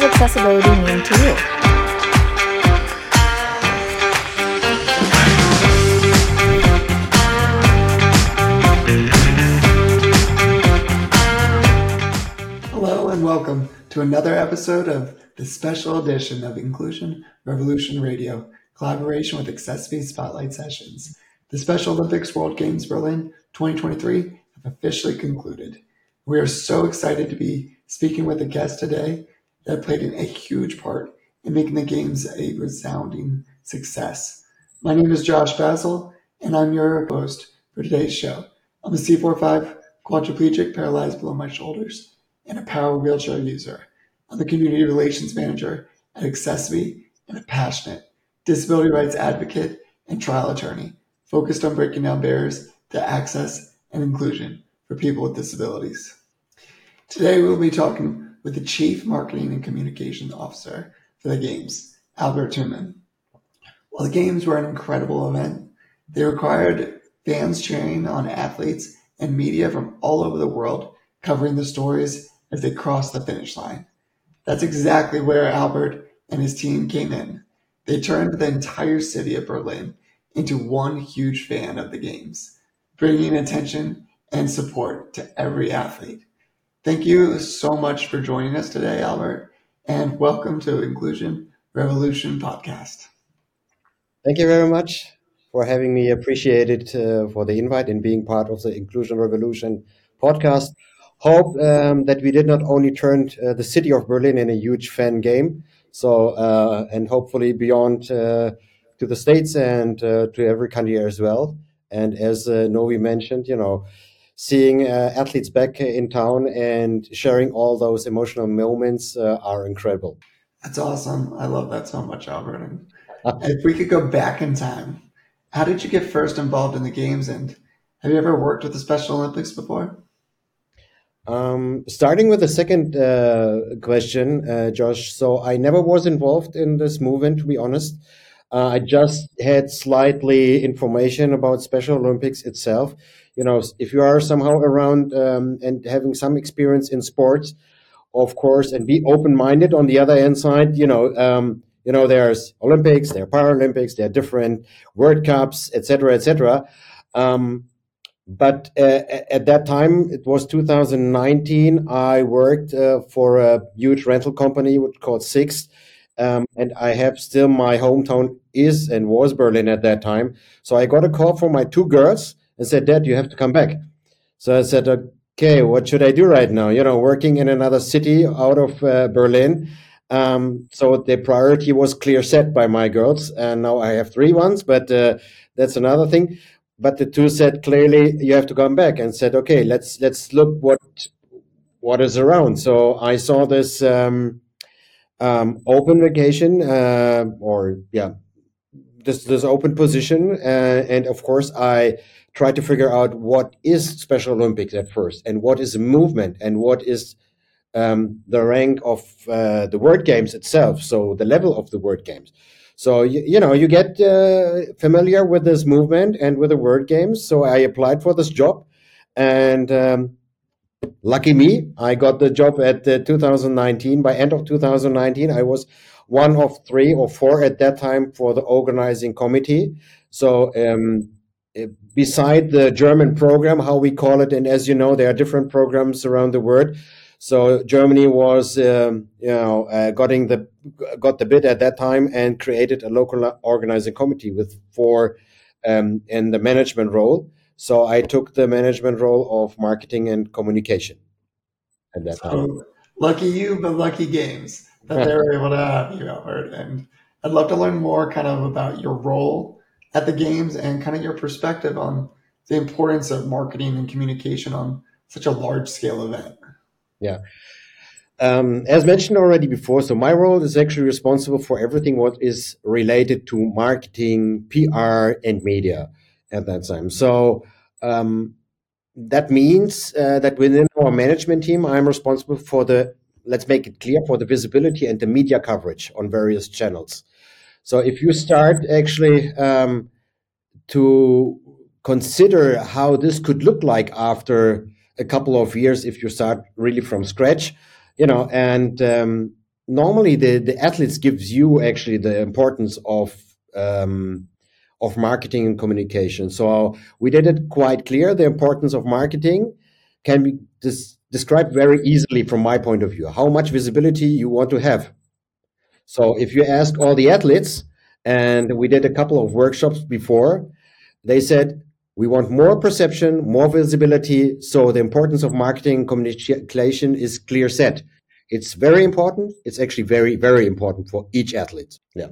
does accessibility mean to you? Hello and welcome to another episode of the special edition of Inclusion Revolution Radio, collaboration with accessiBe Spotlight Sessions. The Special Olympics World Games Berlin 2023 have officially concluded. We are so excited to be speaking with a guest today that played a huge part in making the games a resounding success. My name is Josh Basile, and I'm your host for today's show. I'm a C45 quadriplegic, paralyzed below my shoulders, and a power wheelchair user. I'm the community relations manager at accessiBe and a passionate disability rights advocate and trial attorney focused on breaking down barriers to access and inclusion for people with disabilities. Today, we'll be talking with the Chief Marketing and Communications Officer for the Games, Albert Tuemann. While the Games were an incredible event, they required fans cheering on athletes and media from all over the world covering the stories as they crossed the finish line. That's exactly where Albert and his team came in. They turned the entire city of Berlin into one huge fan of the Games, bringing attention and support to every athlete. Thank you so much for joining us today, Albert, and welcome to Inclusion Revolution podcast. Thank you very much for having me. Appreciate it uh, for the invite and being part of the Inclusion Revolution podcast. Hope um, that we did not only turn uh, the city of Berlin in a huge fan game, so uh, and hopefully beyond uh, to the states and uh, to every country as well. And as uh, Novie mentioned, you know, seeing uh, athletes back in town and sharing all those emotional moments uh, are incredible. That's awesome. I love that so much, Albert. And if we could go back in time, how did you get first involved in the games? And have you ever worked with the Special Olympics before? Um, starting with the second uh, question, uh, Josh. So I never was involved in this movement, to be honest. Uh, I just had slightly information about Special Olympics itself. You know, if you are somehow around um, and having some experience in sports, of course, and be open-minded on the other hand side, you know, um, you know, there's Olympics, there are Paralympics, there are different World Cups, etc., etc. Um, but uh, at that time, it was 2019. I worked uh, for a huge rental company called Sixt, um, and I have still my hometown is and was Berlin at that time. So I got a call from my two girls and said, "Dad, you have to come back." So I said, "Okay, what should I do right now? You know, working in another city out of uh, Berlin." Um, so the priority was clear set by my girls, and now I have three ones, but uh, that's another thing. But the two said clearly, you have to come back, and said, okay, let's let's look what what is around. So I saw this um, um, open vacation, uh, or yeah, this this open position, uh, and of course I tried to figure out what is Special Olympics at first, and what is movement, and what is um, the rank of uh, the World Games itself, so the level of the World Games. So you, you know you get uh, familiar with this movement and with the World Games. So I applied for this job, and um, lucky me, I got the job at uh, 2019. By end of 2019, I was one of three or four at that time for the organizing committee. So um, beside the German program, how we call it, and as you know, there are different programs around the world. So Germany was, um, you know, uh, getting the got the bid at that time and created a local organizing committee with four um, in the management role. So I took the management role of marketing and communication at that so, time. Lucky you, but lucky games that they were able to have you, Albert. And I'd love to learn more kind of about your role at the games and kind of your perspective on the importance of marketing and communication on such a large scale event. Yeah. Um, as mentioned already before, so my role is actually responsible for everything what is related to marketing, PR, and media at that time. So um, that means uh, that within our management team, I'm responsible for the, let's make it clear, for the visibility and the media coverage on various channels. So if you start actually um, to consider how this could look like after a couple of years if you start really from scratch you know and um, normally the the athletes gives you actually the importance of um, of marketing and communication. So we did it quite clear. The importance of marketing can be dis- described very easily from my point of view. How much visibility you want to have. So if you ask all the athletes, and we did a couple of workshops before, they said we want more perception, more visibility. So the importance of marketing communication is clear set. It's very important. It's actually very, very important for each athlete. Yeah.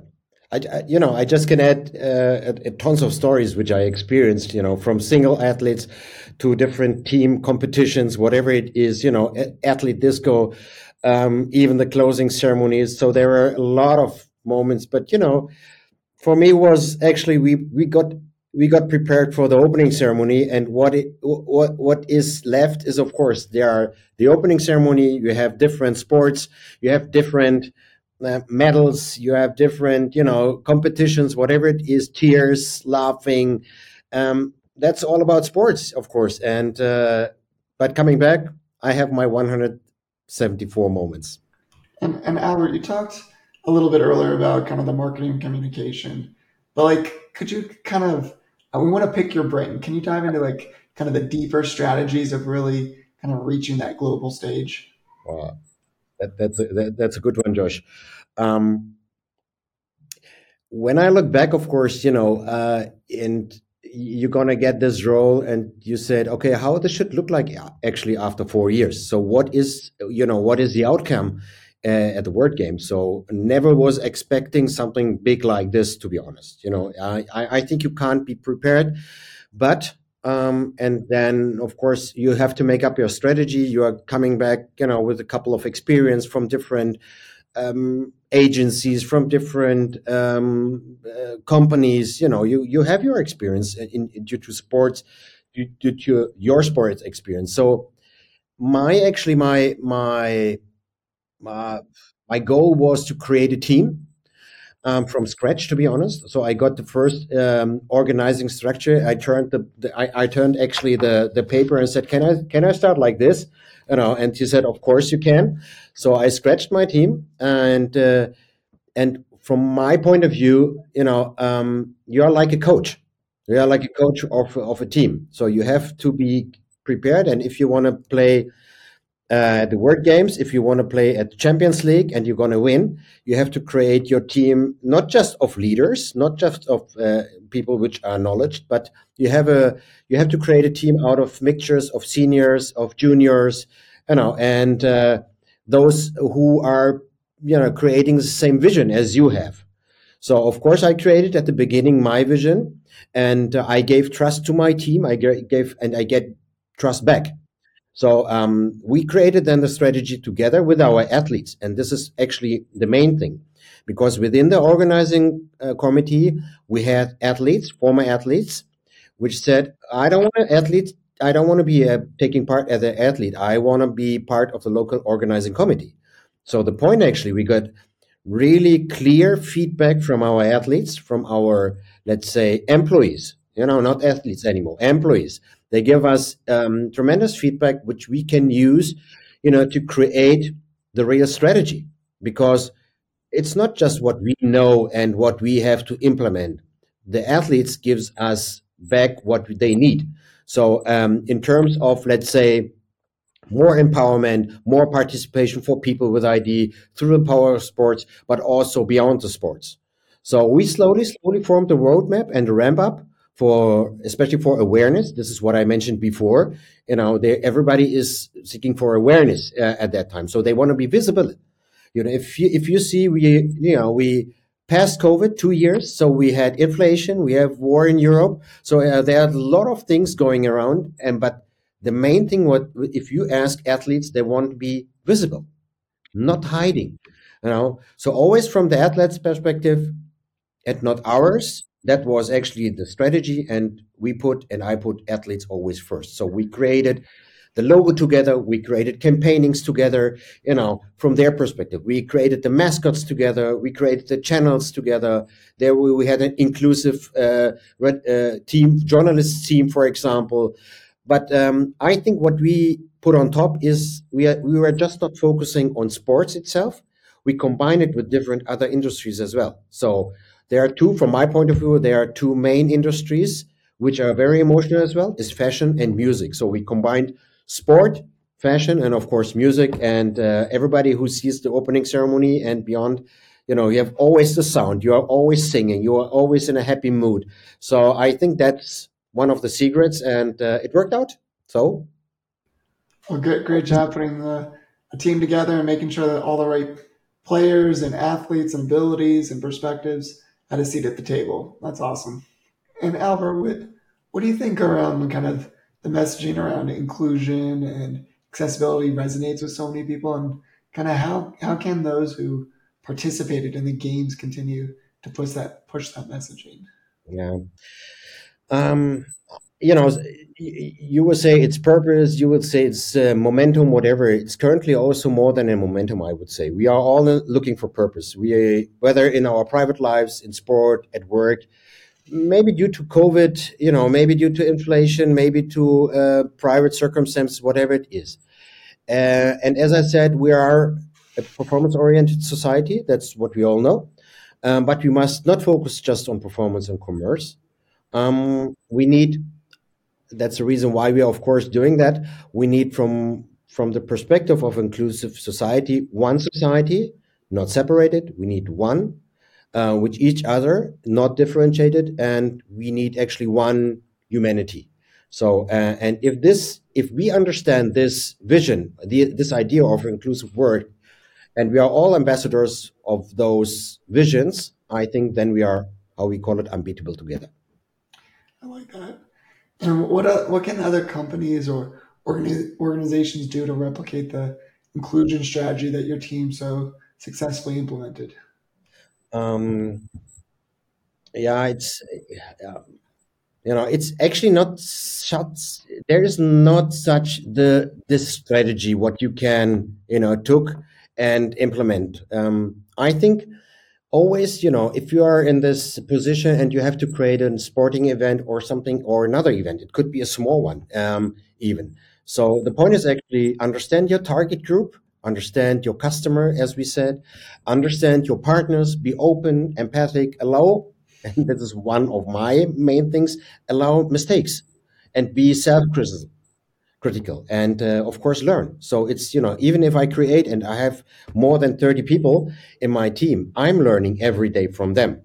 I, you know, I just can add uh, tons of stories which I experienced, you know, from single athletes to different team competitions, whatever it is, you know, athlete disco, um, even the closing ceremonies. So there are a lot of moments, but you know, for me was actually we we got we got prepared for the opening ceremony and what it what what is left is of course there are the opening ceremony you have different sports you have different uh, medals you have different you know competitions whatever it is tears laughing um, that's all about sports of course and uh, but coming back i have my 174 moments and, and albert you talked a little bit earlier about kind of the marketing communication but like could you kind of uh, we want to pick your brain. Can you dive into like kind of the deeper strategies of really kind of reaching that global stage? Wow. That, that's a, that, that's a good one, Josh. Um, when I look back, of course, you know, uh, and you're gonna get this role, and you said, okay, how this should look like actually after four years. So, what is, you know, what is the outcome? uh, at the World Game. So never was expecting something big like this, to be honest. You know, I, I think you can't be prepared, but um, and then of course you have to make up your strategy. You are coming back, you know, with a couple of experience from different um, agencies, from different um, uh, companies. You know, you you have your experience in, in due to sports, due, due to your sports experience. So my actually my my uh, my goal was to create a team um, from scratch, to be honest. So I got the first um, organizing structure. I turned the, the I, I, turned actually the the paper and said, "Can I can I start like this?" You know, and he said, "Of course you can." So I scratched my team, and uh, and from my point of view, you know, um, you are like a coach. You are like a coach of of a team. So you have to be prepared, and if you want to play uh, the World Games, if you want to play at the Champions League and you're going to win, you have to create your team not just of leaders, not just of uh, people which are knowledge, but you have a you have to create a team out of mixtures of seniors, of juniors, you know, and uh, those who are you know creating the same vision as you have. So of course, I created at the beginning my vision, and uh, I gave trust to my team. I gave and I get trust back so um, we created then the strategy together with our athletes, and this is actually the main thing, because within the organizing uh, committee we had athletes, former athletes, which said, "I don't want to athletes. I don't want to be uh, taking part as an athlete. I want to be part of the local organizing committee." So the point actually, we got really clear feedback from our athletes, from our let's say employees. You know, not athletes anymore, employees they give us um, tremendous feedback, which we can use, you know, to create the real strategy. Because it's not just what we know and what we have to implement. The athletes gives us back what they need. So, um, in terms of, let's say, more empowerment, more participation for people with ID through the power of sports, but also beyond the sports. So we slowly, slowly formed the roadmap and the ramp up for especially for awareness this is what i mentioned before you know everybody is seeking for awareness uh, at that time. So they want to be visible. You know if you if you see we you know we passed covid 2 years so we had inflation we have war in europe so uh, there are a lot of things going around and but the main thing what if you ask athletes they want to be visible not hiding you know? So always from the athlete's perspective and not ours that was actually the strategy and we put and i put athletes always first. So we created the logo together we created campaignings together you know from their perspective. We created the mascots together we created the channels together. There we, we had an inclusive uh, uh, team journalist team for example. But um, i think what we put on top is we, are, we were just not focusing on sports itself. We combine it with different other industries as well. So there are two, from my point of view, there are two main industries which are very emotional as well, is fashion and music. So we combined sport, fashion, and of course music. And uh, everybody who sees the opening ceremony and beyond, you know, you have always the sound. You are always singing. You are always in a happy mood. So I think that's one of the secrets, and uh, it worked out. So, well, good, great job putting the a team together and making sure that all the right players and athletes and abilities and perspectives had a seat at the table. That's awesome. And Albert, what, what do you think around kind of the messaging around inclusion and accessibility resonates with so many people and kind of how, how can those who participated in the games continue to push that push that messaging? Yeah. Um, you know, you would say it's purpose, you would say it's uh, momentum, whatever. It's currently also more than a momentum, I would say. We are all looking for purpose. We, whether in our private lives, in sport, at work, maybe due to COVID, you know, maybe due to inflation, maybe to uh, private circumstances, whatever it is. Uh, and as I said, we are a performance oriented society. That's what we all know. Um, but we must not focus just on performance and commerce. Um, we need that's the reason why we are of course doing that. We need from from the perspective of inclusive society one society not separated. We need one uh, with each other not differentiated and we need actually one humanity. So uh, and if this if we understand this vision the, this idea of inclusive work and we are all ambassadors of those visions i think then we are how we call it unbeatable together. I like that and what what can other companies or organizations do to replicate the inclusion strategy that your team so successfully implemented? Um, yeah, it's uh, you know it's actually not such. There is not such the this strategy what you can you know took and implement. Um, I think always, you know, if you are in this position and you have to create a sporting event or something or another event, it could be a small one, um, even. So the point is actually understand your target group, understand your customer, as we said, understand your partners, be open, empathic, allow, and this is one of my main things, allow mistakes and be self-critical critical and uh, of course learn. So it's you know even if i create and i have more than 30 people in my team i'm learning every day from them.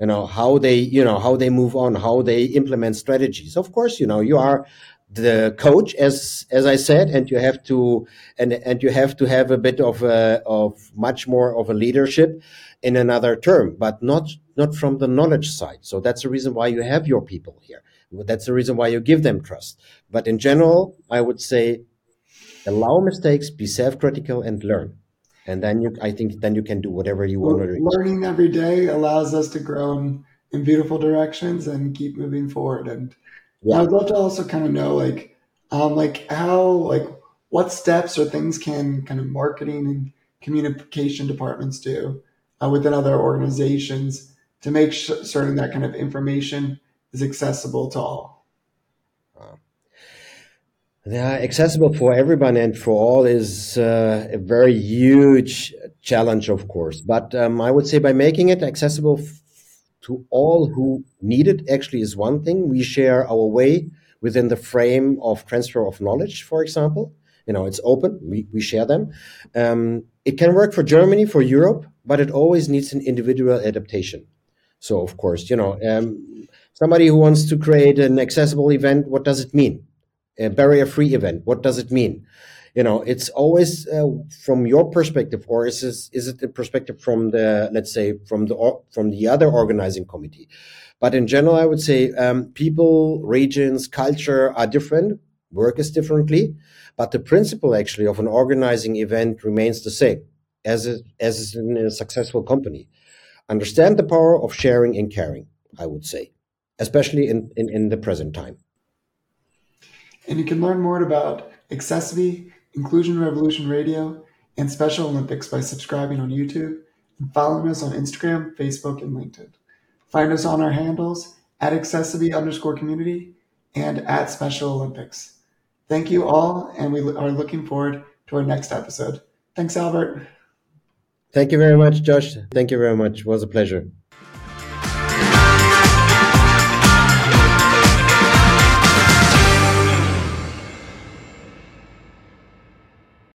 You know how they you know how they move on how they implement strategies. Of course you know you are the coach as as i said and you have to and and you have to have a bit of a, of much more of a leadership in another term but not not from the knowledge side. So that's the reason why you have your people here that's the reason why you give them trust. But in general, I would say allow mistakes, be self-critical, and learn. And then you, I think, then you can do whatever you want to do. Learning every day allows us to grow in, in beautiful directions and keep moving forward. And yeah. I'd love to also kind of know, like, um, like how, like, what steps or things can kind of marketing and communication departments do uh, within other organizations to make certain that kind of information is accessible to all. Yeah, accessible for everyone and for all is uh, a very huge challenge, of course. But um, I would say by making it accessible to all who need it, actually, is one thing. We share our way within the frame of transfer of knowledge, for example. You know, it's open. We, we share them. Um, it can work for Germany, for Europe, but it always needs an individual adaptation. So, of course, you know, um, somebody who wants to create an accessible event, what does it mean? A barrier-free event, what does it mean? You know, it's always uh, from your perspective, or is this, is it the perspective from the let's say from the from the other organizing committee? But in general, I would say um, people, regions, culture are different. Work is differently, but the principle actually of an organizing event remains the same as it, as in a successful company. Understand the power of sharing and caring. I would say especially in, in, in the present time. And you can learn more about accessiBe, Inclusion Revolution Radio, and Special Olympics by subscribing on YouTube and following us on Instagram, Facebook, and LinkedIn. Find us on our handles at accessibility underscore community and at Special Olympics. Thank you all, and we are looking forward to our next episode. Thanks, Albert. Thank you very much, Josh. Thank you very much. It was a pleasure.